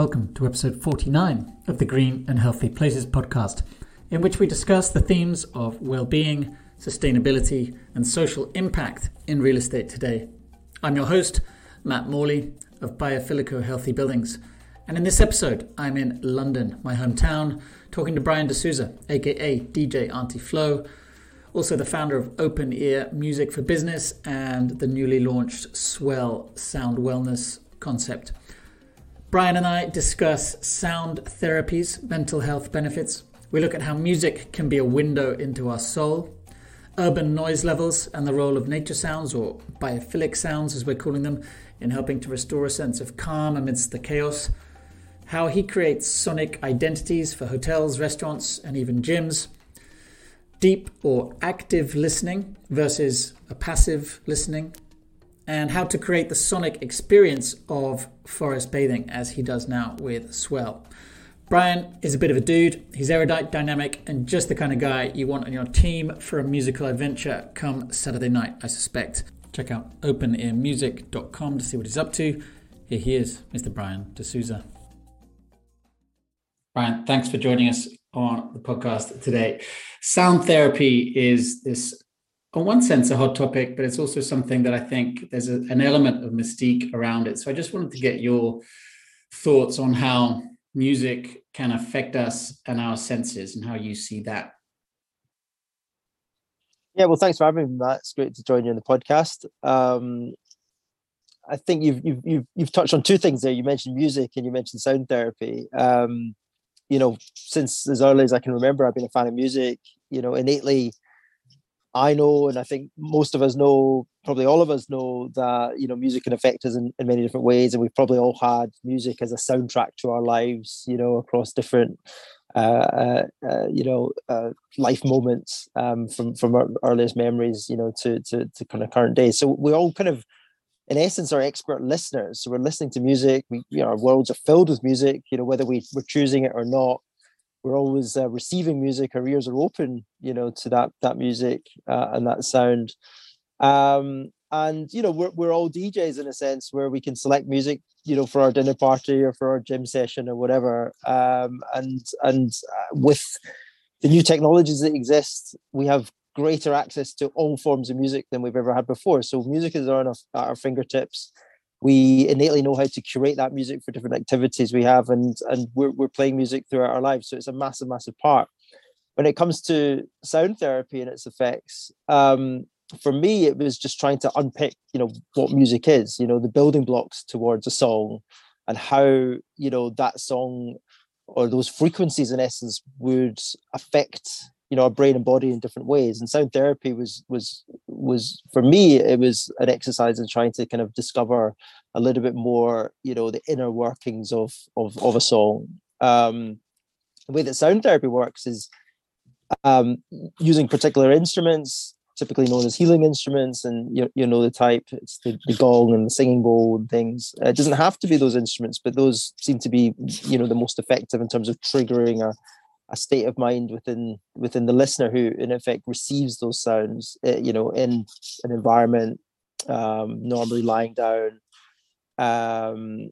Welcome to episode 49 of the Green and Healthy Places podcast, in which we discuss the themes of well being, sustainability, and social impact in real estate today. I'm your host, Matt Morley of Biofilico Healthy Buildings. And in this episode, I'm in London, my hometown, talking to Brian D'Souza, aka DJ Auntie Flo, also the founder of Open Ear Music for Business and the newly launched Swell Sound Wellness concept. Brian and I discuss sound therapies, mental health benefits. We look at how music can be a window into our soul, urban noise levels, and the role of nature sounds, or biophilic sounds as we're calling them, in helping to restore a sense of calm amidst the chaos. How he creates sonic identities for hotels, restaurants, and even gyms. Deep or active listening versus a passive listening and how to create the sonic experience of forest bathing as he does now with Swell. Brian is a bit of a dude. He's erudite, dynamic, and just the kind of guy you want on your team for a musical adventure come Saturday night, I suspect. Check out openearmusic.com to see what he's up to. Here he is, Mr. Brian D'Souza. Brian, thanks for joining us on the podcast today. Sound therapy is this in one sense a hot topic, but it's also something that I think there's a, an element of mystique around it. So I just wanted to get your thoughts on how music can affect us and our senses and how you see that. Yeah, well, thanks for having me, Matt. It's great to join you on the podcast. Um, I think you've, you've you've you've touched on two things there. You mentioned music and you mentioned sound therapy. Um, you know, since as early as I can remember, I've been a fan of music. You know, innately, I know, and I think most of us know, probably all of us know that you know music can affect us in, in many different ways, and we've probably all had music as a soundtrack to our lives, you know, across different, uh, uh, uh, you know, uh, life moments um, from from our earliest memories, you know, to to to kind of current days. So we all kind of, in essence, are expert listeners. So we're listening to music. We, you know, our worlds are filled with music. You know, whether we we're choosing it or not we're always uh, receiving music our ears are open you know to that that music uh, and that sound. Um, and you know we're, we're all djs in a sense where we can select music you know for our dinner party or for our gym session or whatever. Um, and and uh, with the new technologies that exist we have greater access to all forms of music than we've ever had before. So music is on our, at our fingertips we innately know how to curate that music for different activities we have and and we're, we're playing music throughout our lives so it's a massive massive part. When it comes to sound therapy and its effects um, for me it was just trying to unpick you know what music is you know the building blocks towards a song and how you know that song or those frequencies in essence would affect you know our brain and body in different ways. And sound therapy was was was for me it was an exercise in trying to kind of discover a little bit more you know the inner workings of of, of a song. Um the way that sound therapy works is um using particular instruments typically known as healing instruments and you, you know the type it's the, the gong and the singing bowl and things. It doesn't have to be those instruments but those seem to be you know the most effective in terms of triggering a a state of mind within within the listener who in effect receives those sounds uh, you know in an environment um, normally lying down um,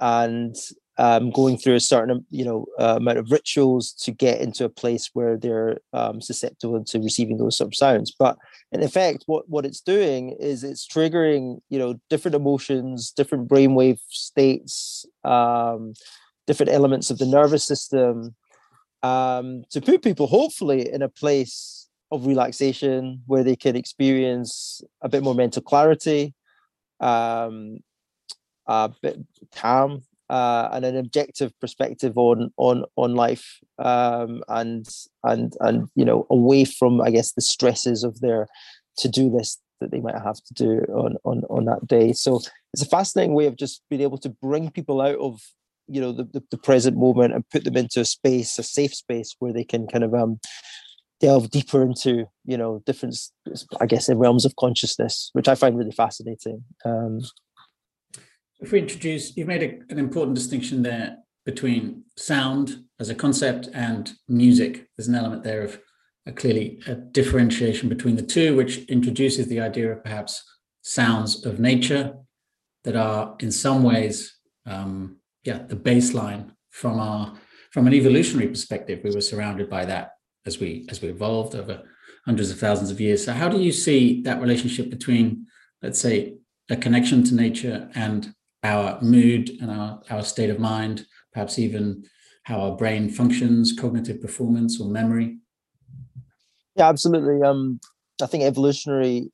and um, going through a certain you know uh, amount of rituals to get into a place where they're um, susceptible to receiving those sort of sounds. But in effect what what it's doing is it's triggering you know different emotions different brainwave states um, different elements of the nervous system um, to put people hopefully in a place of relaxation where they can experience a bit more mental clarity, um, a bit calm, uh, and an objective perspective on on on life, um, and and and you know away from I guess the stresses of their to do list that they might have to do on on on that day. So it's a fascinating way of just being able to bring people out of you know the, the, the, present moment and put them into a space a safe space where they can kind of um delve deeper into you know different i guess realms of consciousness which i find really fascinating um. If we introduce you've made a, an important distinction there between sound as a concept and music. There's an element there of a clearly a differentiation between the two which introduces the idea of perhaps sounds of nature that are in some ways um, yeah the baseline from our from an evolutionary perspective. We were surrounded by that as we as we evolved over hundreds of thousands of years. So how do you see that relationship between, let's say, a connection to nature and our mood and our, our state of mind, perhaps even how our brain functions, cognitive performance or memory? Yeah, absolutely. Um, I think evolutionary,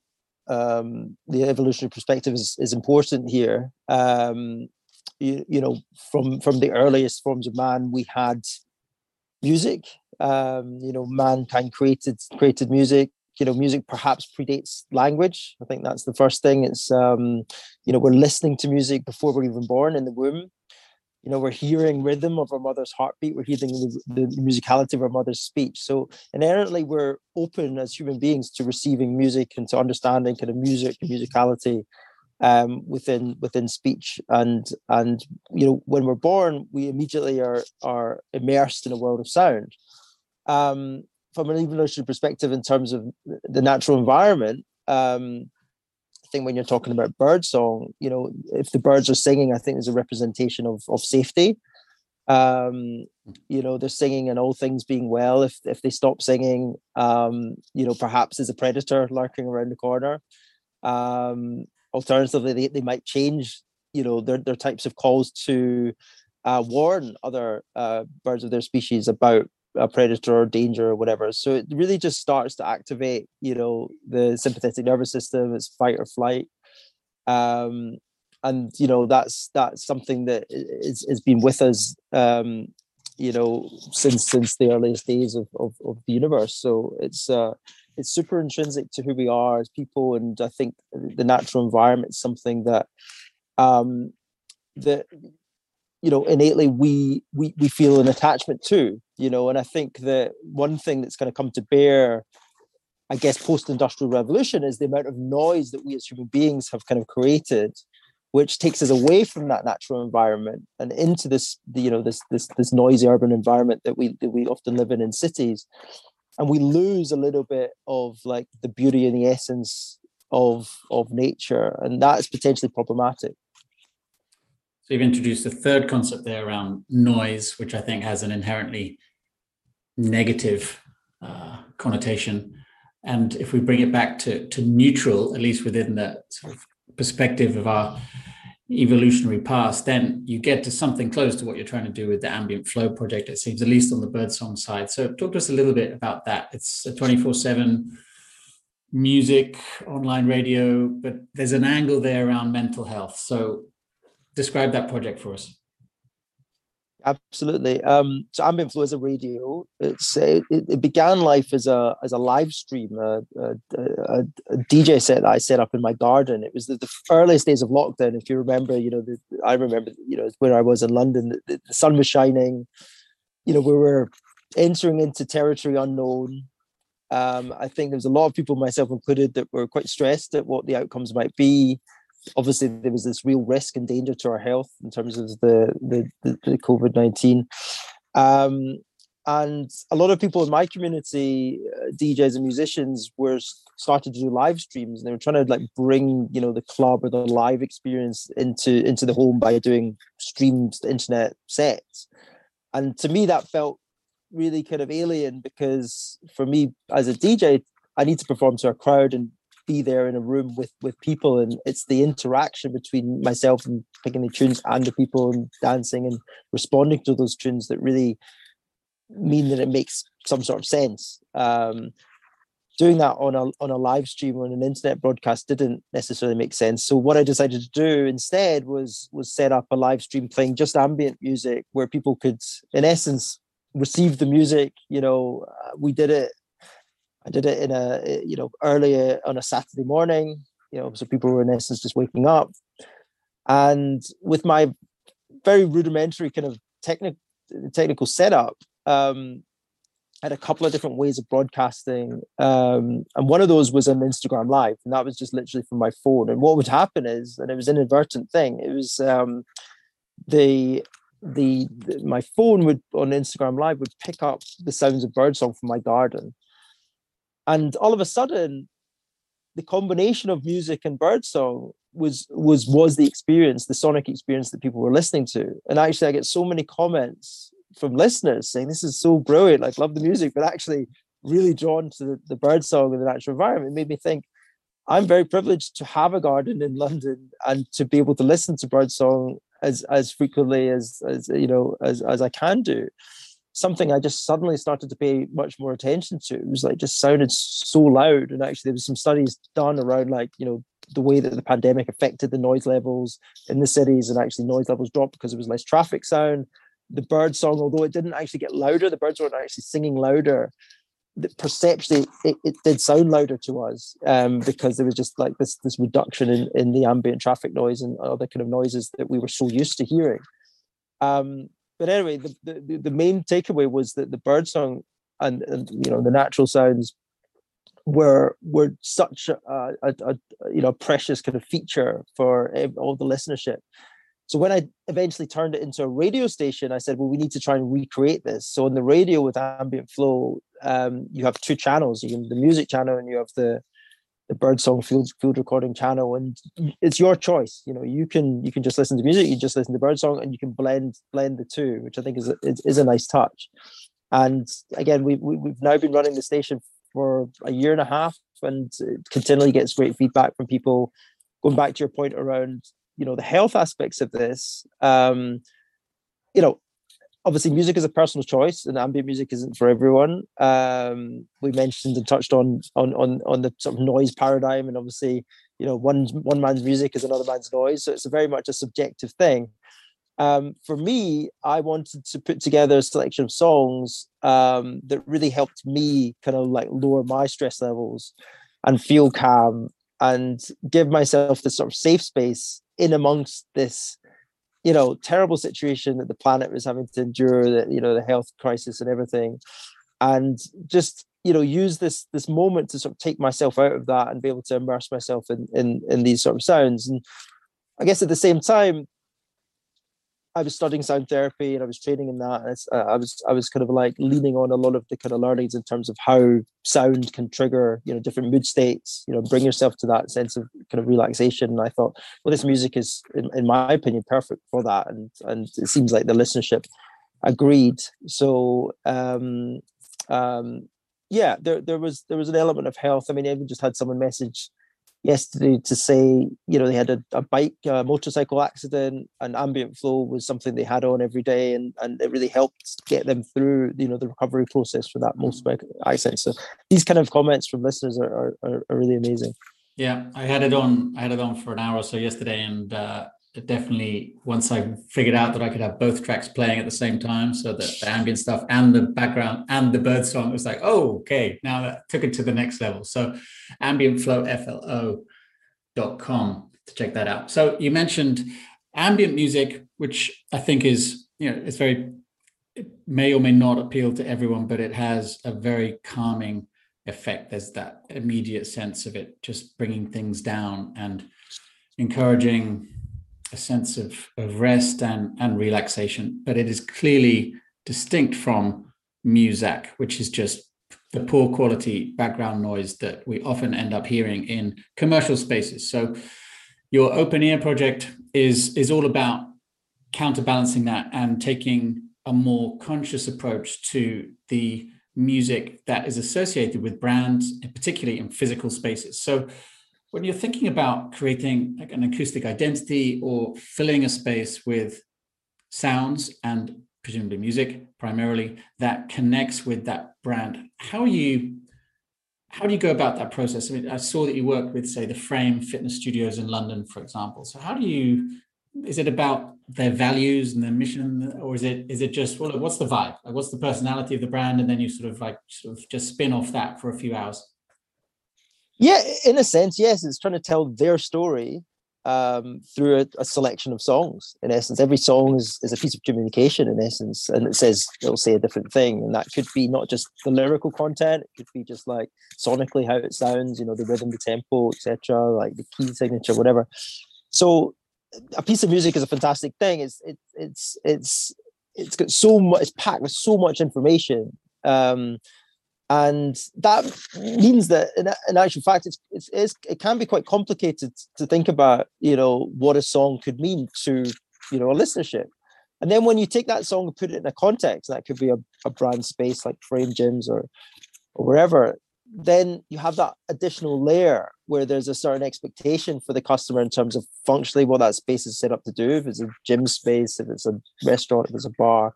um, the evolutionary perspective is, is important here. Um, you, you know, from from the earliest forms of man, we had music. Um, you know, mankind created created music. You know, music perhaps predates language. I think that's the first thing. It's um, you know, we're listening to music before we're even born in the womb you know we're hearing rhythm of our mother's heartbeat we're hearing the, the, musicality of our mother's speech so inherently we're open as human beings to receiving music and to understanding kind of music and musicality um, within within speech and and you know when we're born we immediately are are immersed in a world of sound um, from an evolutionary perspective in terms of the natural environment um, I think when you're talking about bird song, you know, if the birds are singing, I think there's a representation of of safety. Um, you know, they're singing and all things being well. If if they stop singing, um, you know, perhaps there's a predator lurking around the corner. Alternatively, they, they might change, you know, their their types of calls to uh, warn other uh, birds of their species about a predator or danger or whatever. So it really just starts to activate, you know, the sympathetic nervous system. It's fight or flight, um, and you know that's that's something that is has been with us, um, you know, since since the earliest days of of, of the universe. So it's uh, it's super intrinsic to who we are as people, and I think the natural environment is something that um, that you know innately we we we feel an attachment to you know and i think that one thing that's going to come to bear i guess post-industrial revolution is the amount of noise that we as human beings have kind of created which takes us away from that natural environment and into this you know this this this noisy urban environment that we that we often live in in cities and we lose a little bit of like the beauty and the essence of of nature and that's potentially problematic so you've introduced a third concept there around noise, which I think has an inherently negative uh, connotation. And if we bring it back to, to neutral, at least within the sort of perspective of our evolutionary past, then you get to something close to what you're trying to do with the ambient flow project, it seems, at least on the birdsong side. So talk to us a little bit about that. It's a 24 7 music, online radio, but there's an angle there around mental health. So describe that project for us. Absolutely. Um, so is a radio. It's it, it, began life as a as a live stream, a, a, a, a, DJ set that I set up in my garden. It was the, the earliest days of lockdown. If you remember, you know, the, I remember, you know, where I was in London. The, the sun was shining. You know, we were entering into territory unknown. Um, I think there was a lot of people, myself included, that were quite stressed at what the outcomes might be obviously there was this real risk and danger to our health in terms of the the, the, the COVID nineteen. Um, and a lot of people in my community, uh, DJs and musicians, were started to do live streams, and they were trying to like bring you know the club or the live experience into into the home by doing streamed internet sets. And to me, that felt really kind of alien because for me as a DJ, I need to perform to a crowd and be there in a room with with people and it's the interaction between myself and picking the tunes and the people and dancing and responding to those tunes that really mean that it makes some sort of sense. Um, doing that on a on a live stream or on an internet broadcast didn't necessarily make sense. So what i decided to do instead was was set up a live stream playing just ambient music where people could in essence receive the music you know uh, we did it I did it in a you know earlier on a Saturday morning, you know, so people were in essence just waking up, and with my very rudimentary kind of technical technical setup, um, I had a couple of different ways of broadcasting, um, and one of those was on Instagram Live, and that was just literally from my phone. And what would happen is, and it was an inadvertent thing, it was um, the the, the, my phone would on Instagram Live would pick up the sounds of birdsong from my garden, and all of a sudden the combination of music and birdsong was was was the experience, the sonic experience that people were listening to. And actually, I get so many comments from listeners saying this is so brilliant, like love the music, but actually really drawn to the, the birdsong and the natural environment. It made me think I'm very privileged to have a garden in London and to be able to listen to birdsong as as frequently as as you know as as I can do something I just suddenly started to pay much more attention to. It was like just sounded so loud. And actually there was some studies done around like, you know, the way that the pandemic affected the noise levels in the cities and actually noise levels dropped because there was less traffic sound. The bird song, although it didn't actually get louder, the birds weren't actually singing louder. The perceptually it, it did sound louder to us um, because there was just like this this reduction in, in the ambient traffic noise and other kind of noises that we were so used to hearing. Um, but anyway, the, the, the main takeaway was that the birdsong and, and you know the natural sounds were were such a, a, a, you know precious kind of feature for all the listenership. So when I eventually turned it into a radio station, I said, well, we need to try and recreate this. So in the radio with ambient flow, um, you have two channels. You have the music channel and you have the the birdsong field field recording channel and it's your choice. You know you can you can just listen to music you just listen to birdsong and you can blend blend the two which i think is a, is a nice touch. And again we, we, we've now been running the station for a year and a half and continually gets great feedback from people. Going back to your point around you know the health aspects of this um you know obviously music is a personal choice and ambient music isn't for everyone. Um, we mentioned and touched on on on on the sort of noise paradigm and obviously you know one one man's music is another man's noise so it's very much a subjective thing. Um, for me i wanted to put together a selection of songs um, that really helped me kind of like lower my stress levels and feel calm and give myself this sort of safe space in amongst this you know terrible situation that the planet was having to endure that you know the health crisis and everything. And just you know use this this moment to sort of take myself out of that and be able to immerse myself in in, in these sort of sounds. And i guess at the same time I was studying sound therapy and I was training in that. And uh, I was I was kind of like leaning on a lot of the kind of learnings in terms of how sound can trigger you know different mood states. You know, bring yourself to that sense of kind of relaxation. And I thought, well, this music is, in, in my opinion, perfect for that. And and it seems like the listenership agreed. So um, um, yeah, there there was there was an element of health. I mean, I even just had someone message yesterday to say, you know, they had a, a bike, a motorcycle accident, and ambient flow was something they had on every day, and and it really helped get them through, you know, the recovery process for that motorbike accident. So these kind of comments from listeners are are, are really amazing. Yeah, I had it on. I had it on for an hour or so yesterday, and uh, definitely once I figured out that I could have both tracks playing at the same time, so that the ambient stuff and the background and the bird song it was like, oh, okay, now that took it to the next level. So ambientflowflo.com to check that out. So you mentioned ambient music, which I think is, you know, it's very it may or may not appeal to everyone, but it has a very calming effect. There's that immediate sense of it just bringing things down and encouraging a sense of, of rest and, and relaxation, but it is clearly distinct from Muzak, which is just the poor quality background noise that we often end up hearing in commercial spaces. So your open ear project is is all about counterbalancing that and taking a more conscious approach to the music that is associated with brands, particularly in physical spaces. So when you're thinking about creating like an acoustic identity or filling a space with sounds and presumably music primarily that connects with that brand how you how do you go about that process? I mean i saw that you worked with say the frame fitness studios in london for example. So how do you is it about their values and their mission or is it is it just well what's the vibe? Like what's the personality of the brand? And then you sort of like sort of just spin off that for a few hours yeah, in a sense, yes, it's trying to tell their story um, through a, a, selection of songs. In essence, every song is, is a piece of communication. In essence, and it says it'll say a different thing, and that could be not just the lyrical content. It could be just like sonically how it sounds. You know, the rhythm, the tempo, etc. Like the key signature, whatever. So, a piece of music is a fantastic thing. It's it, it's it's it's got so much. It's packed with so much information. Um, and that means that in, in actual fact it's, it's, it's, it can be quite complicated to think about you know what a song could mean to you know a listenership. And then when you take that song and put it in a context that could be a, a brand space like frame gyms or or wherever then you have that additional layer where there's a certain expectation for the customer in terms of functionally what that space is set up to do if it's a gym space if it's a restaurant if it's a bar.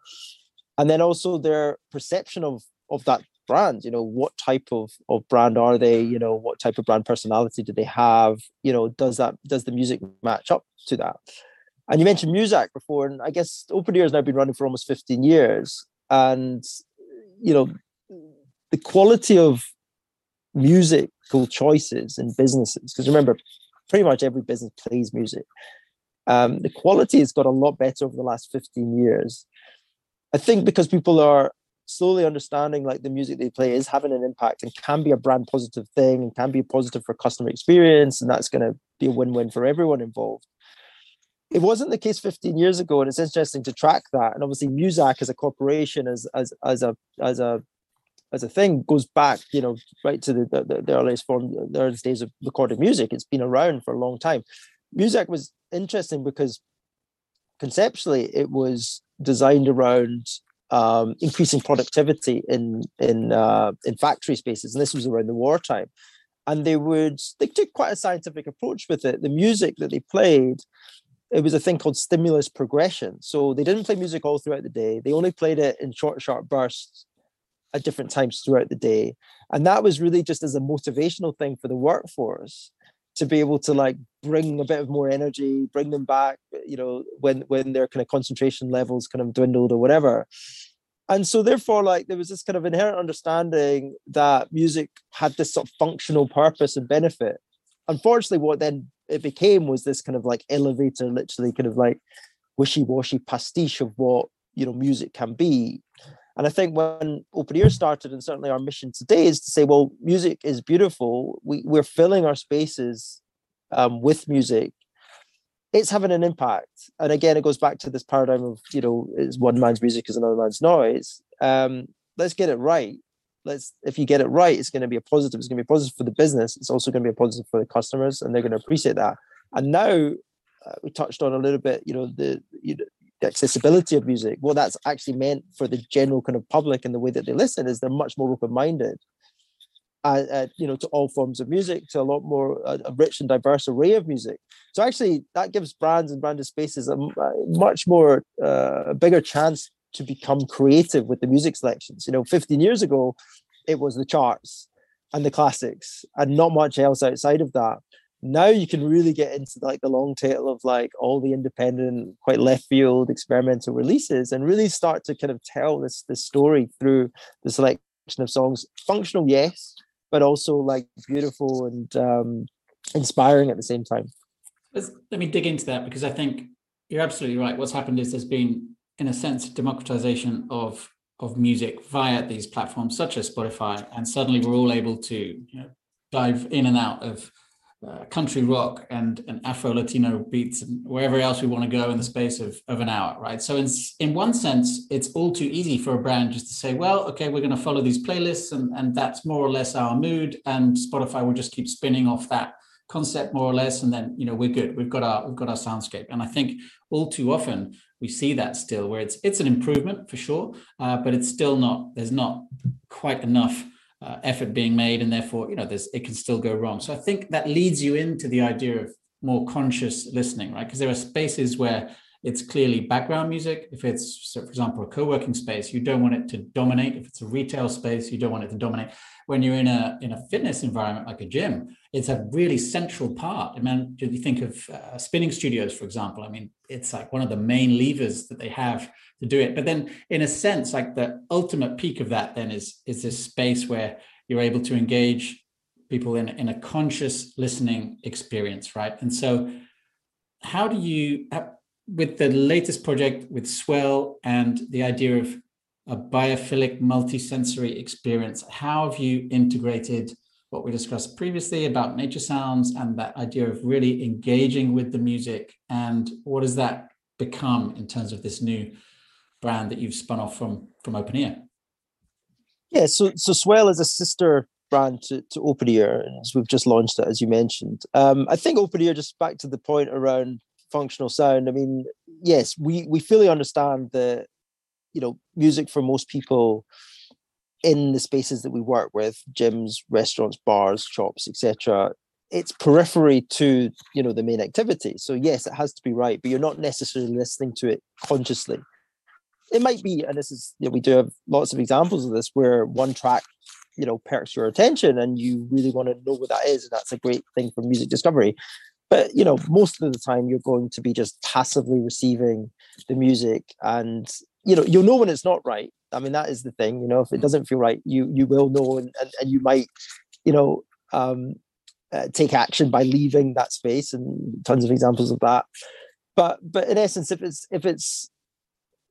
And then also their perception of of that brand you know what type of of brand are they? You know what type of brand personality do they have? You know does that does the music match up to that? And you mentioned Muzak before and i guess open ear has now been running for almost 15 years. And you know the quality of musical choices in businesses because remember pretty much every business plays music. Um, the quality has got a lot better over the last 15 years. I think because people are slowly understanding like the music they play is having an impact and can be a brand positive thing and can be positive for customer experience and that's going to be a win-win for everyone involved. It wasn't the case 15 years ago and it's interesting to track that. And obviously Muzak as a corporation as as as a as a as a thing goes back you know right to the the, the earliest form the earliest days of recorded music. It's been around for a long time. Muzak was interesting because conceptually it was designed around um, increasing productivity in in uh, in factory spaces, and this was around the wartime. And they would they took quite a scientific approach with it. The music that they played, it was a thing called stimulus progression. So they didn't play music all throughout the day. They only played it in short, sharp bursts at different times throughout the day. And that was really just as a motivational thing for the workforce to be able to like bring a bit of more energy, bring them back, you know, when when their kind of concentration levels kind of dwindled or whatever. And so therefore, like there was this kind of inherent understanding that music had this sort of functional purpose and benefit. Unfortunately, what then it became was this kind of like elevator, literally kind of like wishy-washy pastiche of what you know music can be and I think when Open Ear started, and certainly our mission today is to say, well, music is beautiful. We, we're filling our spaces um, with music. It's having an impact. And again, it goes back to this paradigm of, you know, is one man's music is another man's noise. Um, let's get it right. Let's, if you get it right, it's going to be a positive. It's going to be positive for the business. It's also going to be a positive for the customers, and they're going to appreciate that. And now uh, we touched on a little bit, you know, the you know, the accessibility of music, what that's actually meant for the general kind of public and the way that they listen is they're much more open-minded. Uh, you know, to all forms of music, to a lot more uh, a rich and diverse array of music. So actually, that gives brands and branded spaces a, much more uh, a bigger chance to become creative with the music selections. You know, 15 years ago, it was the charts and the classics, and not much else outside of that now you can really get into like the long tail of like all the independent quite left field experimental releases and really start to kind of tell this this story through the selection of songs. Functional yes but also like beautiful and um inspiring at the same time. Let's, let me dig into that because i think you're absolutely right. What's happened is there's been in a sense democratization of of music via these platforms such as spotify and suddenly we're all able to you know dive in and out of uh, country rock and, and Afro Latino beats and wherever else we want to go in the space of, of an hour, right? So in, in one sense, it's all too easy for a brand just to say, well, okay, we're going to follow these playlists and, and that's more or less our mood. And Spotify will just keep spinning off that concept more or less. And then, you know, we're good. We've got our, we've got our soundscape. And I think all too often we see that still where it's, it's an improvement for sure, uh, but it's still not, there's not quite enough uh, effort being made and therefore you know there's it can still go wrong. So i think that leads you into the idea of more conscious listening right? Because there are spaces where it's clearly background music. If it's so for example a co-working space you don't want it to dominate. If it's a retail space you don't want it to dominate. When you're in a in a fitness environment like a gym it's a really central part. I mean if you think of uh, spinning studios for example i mean it's like one of the main levers that they have to do it. But then in a sense like the ultimate peak of that then is is this space where you're able to engage people in, in a conscious listening experience right? And so how do you with the latest project with swell and the idea of a biophilic multisensory experience how have you integrated what we discussed previously about nature sounds and that idea of really engaging with the music and what does that become in terms of this new brand that you've spun off from from open ear Yeah, so so Swell is a sister brand to, to Open Ear, as we've just launched it, as you mentioned. Um, I think Open Ear, just back to the point around functional sound. I mean, yes, we we fully understand that you know music for most people in the spaces that we work with, gyms, restaurants, bars, shops, etc. It's periphery to you know the main activity. So yes, it has to be right, but you're not necessarily listening to it consciously. It might be, and this is you know, we do have lots of examples of this where one track you know perks your attention and you really want to know what that is and that's a great thing for music discovery but you know most of the time you're going to be just passively receiving the music and you know you'll know when it's not right. I mean that is the thing you know if it doesn't feel right you you will know and and, and you might you know um uh, take action by leaving that space and tons of examples of that. But but in essence if it's if it's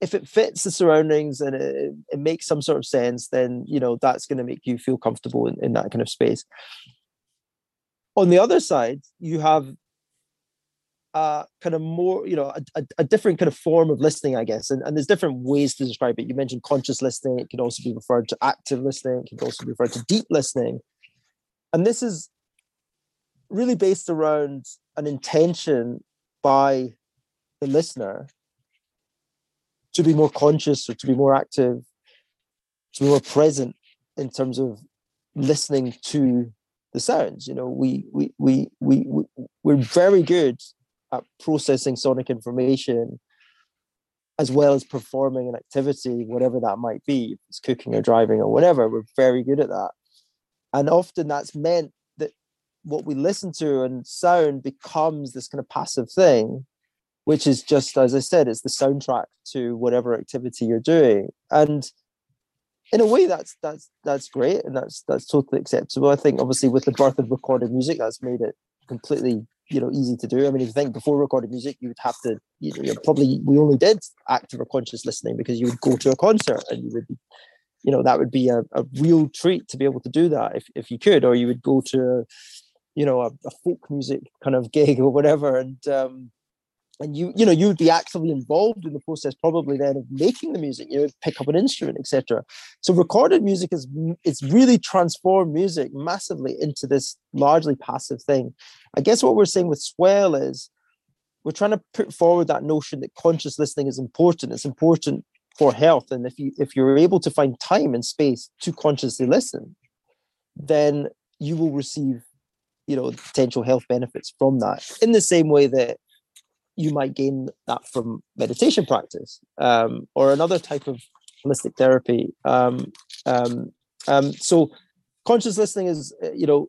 if it fits the surroundings and it, it makes some sort of sense then you know that's going to make you feel comfortable in, in that kind of space. On the other side you have kind of more, you know, a, a, a, different kind of form of listening, I guess. And, and there's different ways to describe it. You mentioned conscious listening. It can also be referred to active listening. It can also be referred to deep listening. And this is really based around an intention by the listener to be more conscious or to be more active, to be more present in terms of listening to the sounds. You know, we we we, we we're very good at processing sonic information as well as performing an activity, whatever that might be, it's cooking or driving or whatever, we're very good at that. And often that's meant that what we listen to and sound becomes this kind of passive thing, which is just, as I said, it's the soundtrack to whatever activity you're doing. And in a way that's that's that's great and that's that's totally acceptable. I think obviously with the birth of recorded music, that's made it completely you know easy to do. I mean, if you think before recorded music, you would have to you know probably we only did active or conscious listening because you would go to a concert and you would you know that would be a, a real treat to be able to do that if, if you could or you would go to you know a, a folk music kind of gig or whatever and um and you you know you would be actively involved in the process probably then of making the music you know pick up an instrument etc so recorded music is it's really transformed music massively into this largely passive thing. I guess what we're saying with swell is we're trying to put forward that notion that conscious listening is important. It's important for health. And if you if you're able to find time and space to consciously listen then you will receive you know potential health benefits from that. In the same way that you might gain that from meditation practice um, or another type of holistic therapy. Um, um, um, so conscious listening is, uh, you know,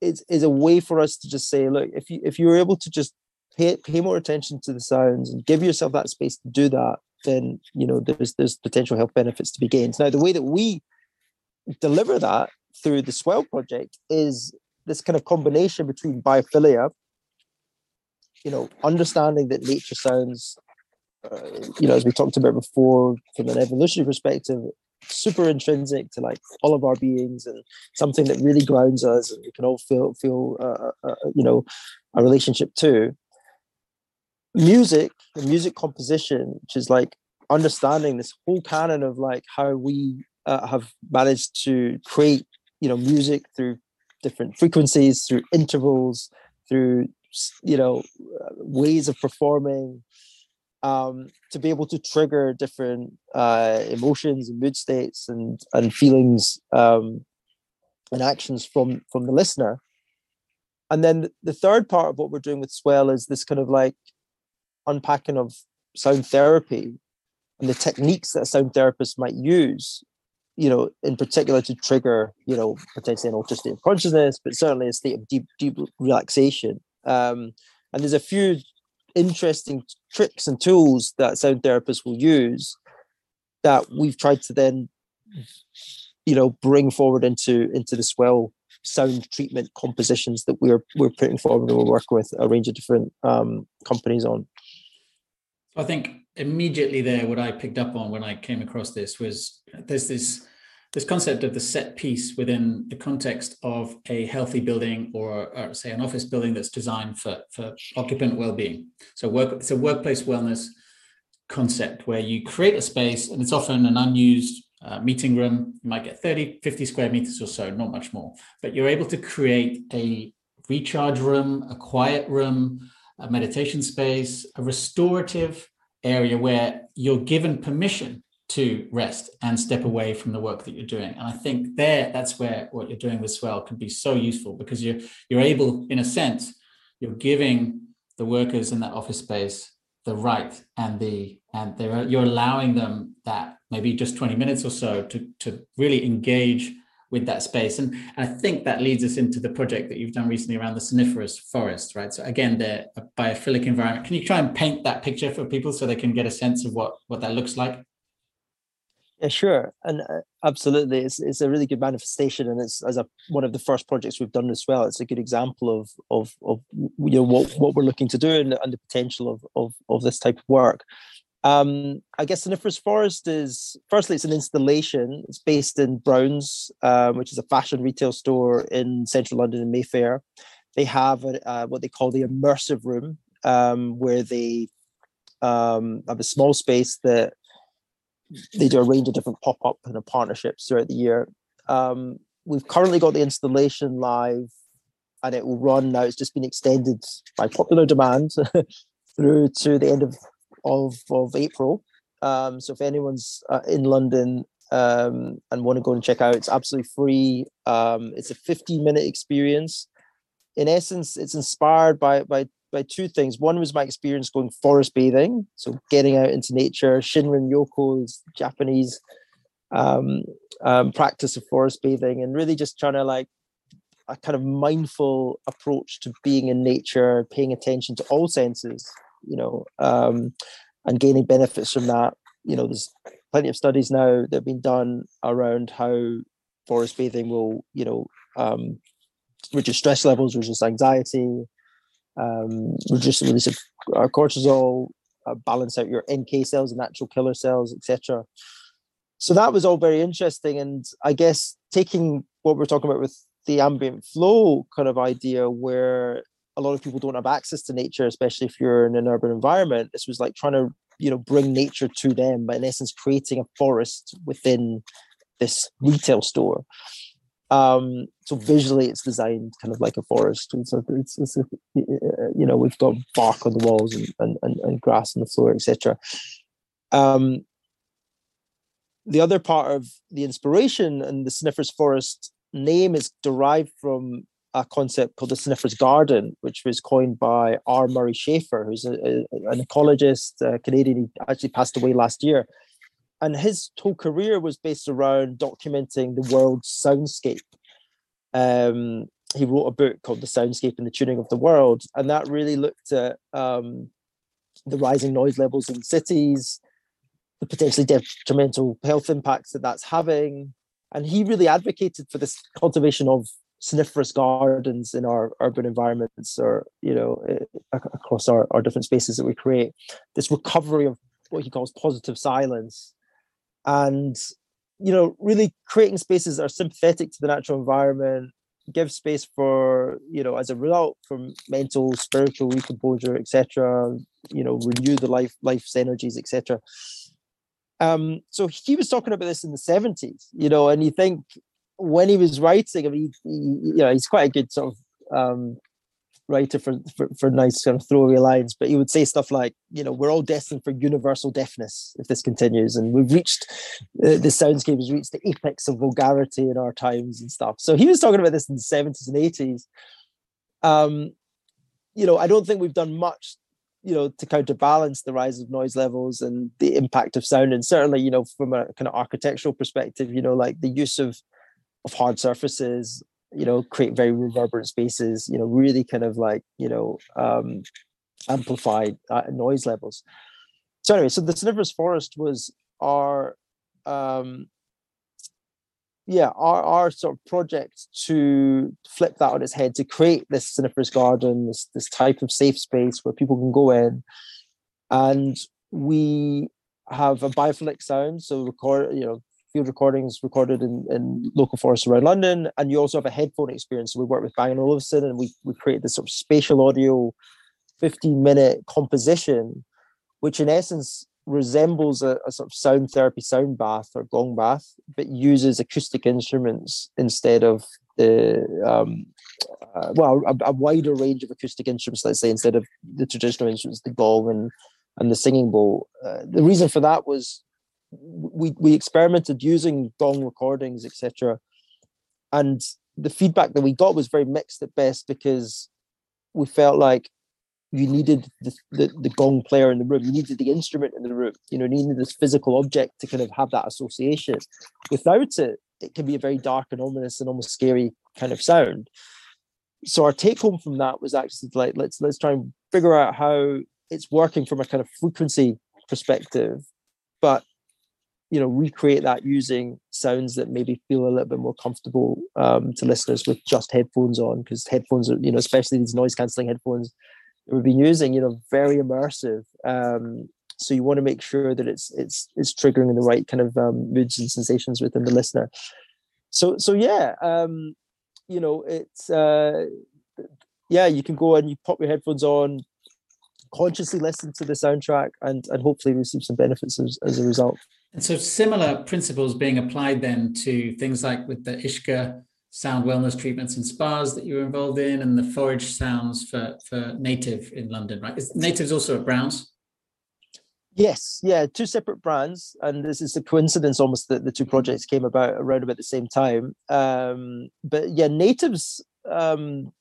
is, is a way for us to just say, look, if you if you're able to just pay pay more attention to the sounds and give yourself that space to do that, then you know there's there's potential health benefits to be gained. Now, the way that we deliver that through the Swell project is this kind of combination between biophilia, you know, understanding that nature sounds, uh, you know, as we talked about before, from an evolutionary perspective, super intrinsic to like all of our beings and something that really grounds us and we can all feel feel uh, uh, uh you know a relationship to. Music music composition which is like understanding this whole canon of like how we uh, have managed to create you know music through different frequencies through intervals through you know ways of performing um, to be able to trigger different uh, emotions and mood states and and feelings um, and actions from from the listener. And then the third part of what we're doing with swell is this kind of like unpacking of sound therapy and the techniques that a sound therapist might use you know in particular to trigger you know potentially an altered state of consciousness but certainly a state of deep deep relaxation um, and there's a few interesting tricks and tools that sound therapists will use that we've tried to then, you know, bring forward into into the swell sound treatment compositions that we're we're putting forward and we're working with a range of different um, companies on. I think immediately there, what I picked up on when I came across this was there's this this concept of the set piece within the context of a healthy building or, or, say an office building that's designed for, for occupant well-being so work it's a workplace wellness concept where you create a space and it's often an unused uh, meeting room. You might get 30, 50 square meters or so, not much more. But you're able to create a recharge room, a quiet room, a meditation space, a restorative area where you're given permission to rest and step away from the work that you're doing. And I think there, that's where what you're doing with Swell can be so useful because you're you're able, in a sense, you're giving the workers in that office space the right and the and they're you're allowing them that maybe just 20 minutes or so to to really engage with that space. And I think that leads us into the project that you've done recently around the soniferous forest, right? So again, the biophilic environment. Can you try and paint that picture for people so they can get a sense of what what that looks like? Yeah, sure, and uh, absolutely, it's it's a really good manifestation, and it's as a one of the first projects we've done as well. It's a good example of of of you know what what we're looking to do and, and the potential of of of this type of work. Um, I guess Soniferous Forest is firstly it's an installation. It's based in Browns, um, which is a fashion retail store in central London in Mayfair. They have a, uh, what they call the immersive room, um, where they um, have a small space that they do a range of different pop-up kind of partnerships throughout the year. Um, we've currently got the installation live, and it will run now. It's just been extended by popular demand through to the end of of of April. Um, so if anyone's uh, in London um, and want to go and check out, it's absolutely free. Um, it's a 15 minute experience. In essence, it's inspired by by by two things. One was my experience going forest bathing, so getting out into nature. Shinrin Yoku's Japanese um, um, practice of forest bathing, and really just trying to like a kind of mindful approach to being in nature, paying attention to all senses, you know, um, and gaining benefits from that. You know, there's plenty of studies now that have been done around how forest bathing will, you know, um, reduce stress levels, reduce anxiety, um, reduce the release of cortisol, uh, balance out your NK cells natural killer cells, etc. So that was all very interesting, and I guess taking what we're talking about with the ambient flow kind of idea, where a lot of people don't have access to nature, especially if you're in an urban environment. This was like trying to, you know, bring nature to them, but in essence, creating a forest within this retail store. Um, so visually, it's designed kind of like a forest. And so it's, it's a, you know, we've got bark on the walls and, and, and, and grass on the floor, etc. Um, the other part of the inspiration and the Soniferous Forest name is derived from a concept called the soniferous garden, which was coined by R. Murray Schafer, who's a, a, an ecologist, a Canadian. He actually passed away last year. And his whole career was based around documenting the world's soundscape. Um, he wrote a book called The Soundscape and the Tuning of the World. And that really looked at um, the rising noise levels in cities, the potentially detrimental health impacts that that's having. And he really advocated for this cultivation of soniferous gardens in our urban environments or you know across our, our different spaces that we create this recovery of what he calls positive silence and you know really creating spaces that are sympathetic to the natural environment give space for you know as a result from mental spiritual recomposure etc you know renew the life life's energies etc um so he was talking about this in the 70s you know and you think when he was writing, I mean, he, you know, he's quite a good sort of um, writer for, for, for nice kind of throwaway lines, but he would say stuff like, you know, we're all destined for universal deafness if this continues, and we've reached uh, the soundscape has reached the apex of vulgarity in our times and stuff. So he was talking about this in the seventies and eighties. Um, you know, I don't think we've done much you know to counterbalance the rise of noise levels and the impact of sound and certainly you know from a kind of architectural perspective you know like the use of of hard surfaces you know create very reverberant spaces you know really kind of like you know um amplify uh, noise levels. So anyway so the soniferous forest was our um yeah our, our sort of project to flip that on its head to create this soniferous garden this this type of safe space where people can go in. And we have a biophilic sound so record you know field recordings recorded in, in local forests around London, and you also have a headphone experience. So we work with Bang & Olufsen, and we we create this sort of spatial audio, fifteen minute composition, which in essence resembles a, a, sort of sound therapy sound bath or gong bath, but uses acoustic instruments instead of the um, uh, well a, a, wider range of acoustic instruments. Let's say instead of the traditional instruments, the gong and and the singing bowl. Uh, the reason for that was we we experimented using gong recordings, etc. And the feedback that we got was very mixed at best because we felt like you needed the, the, the, gong player in the room, you needed the instrument in the room, you know, needed this physical object to kind of have that association. Without it, it can be a very dark and ominous and almost scary kind of sound. So our take home from that was actually like let's let's try and figure out how it's working from a kind of frequency perspective, but you know recreate that using sounds that maybe feel a little bit more comfortable um, to listeners with just headphones on because headphones are you know especially these noise cancelling headphones we've been using you know very immersive. Um, so you want to make sure that it's it's it's triggering the right kind of um, moods and sensations within the listener. So so yeah um, you know it's uh, yeah you can go and you pop your headphones on consciously listen to the soundtrack and and hopefully receive some benefits as, as a result and so similar principles being applied then to things like with the Ishka sound wellness treatments and spas that you were involved in and the forage sounds for, for native in London, right? Is natives also at Browns? Yes, yeah, two separate brands, and this is a coincidence almost that the two projects came about around about the same time. Um, but yeah, natives um,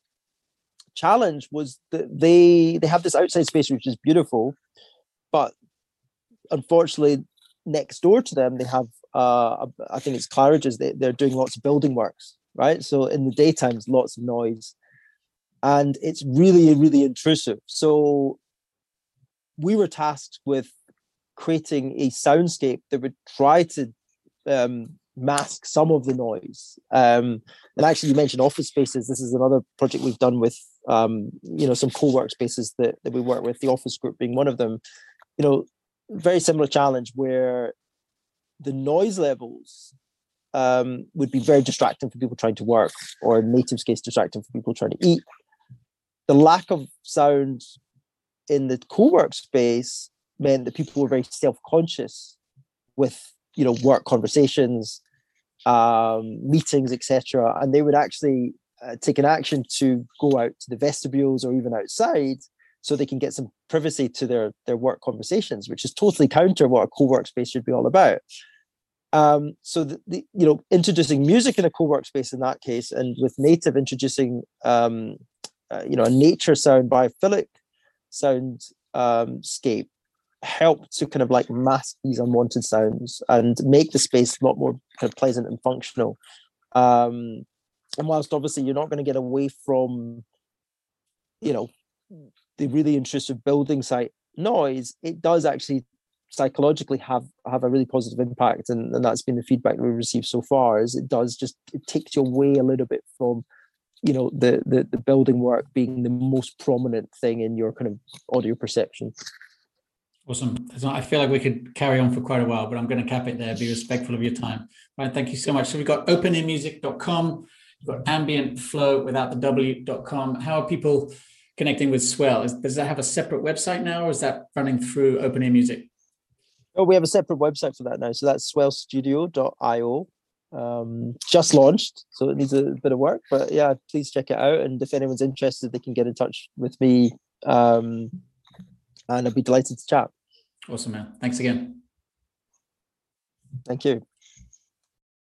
challenge was that they they have this outside space which is beautiful, but unfortunately next door to them, they have, uh, I think it's Claridge's, they, they're doing lots of building works, right? So in the daytimes, lots of noise. And it's really, really intrusive. So we were tasked with creating a soundscape that would try to um, mask some of the noise. Um, and actually, you mentioned office spaces. This is another project we've done with, um, you know, some co-work spaces that, that we work with, the office group being one of them. You know, very similar challenge where the noise levels um, would be very distracting for people trying to work, or in natives' case, distracting for people trying to eat. The lack of sound in the co-work space meant that people were very self-conscious with you know work conversations, um, meetings, etc., and they would actually uh, take an action to go out to the vestibules or even outside so they can get some privacy to their their work conversations, which is totally counter what a co-work space should be all about. Um, so the, the, you know introducing music in a co-work space in that case, and with native introducing um, uh, you know a nature sound biophilic sound um, scape help to kind of like mask these unwanted sounds and make the space a lot more kind of pleasant and functional. Um, and whilst obviously you're not going to get away from you know the really intrusive building site noise, it does actually psychologically have have a really positive impact and, and that's been the feedback we've received so far is it does just it takes you away a little bit from you know the, the the building work being the most prominent thing in your kind of audio perception. Awesome. I feel like we could carry on for quite a while but i'm going to cap it there. Be respectful of your time. Right thank you so much. So we've got openearmusic.com we've got ambient flow without the w.com how are people connecting with Swell. Is, does that have a separate website now, or is that running through Open Ear Music? Oh, we have a separate website for that now. So that's swellstudio.io. Um, just launched, so it needs a bit of work. But yeah, please check it out. And if anyone's interested, they can get in touch with me. Um, and I'd be delighted to chat. Awesome, man. Thanks again. Thank you.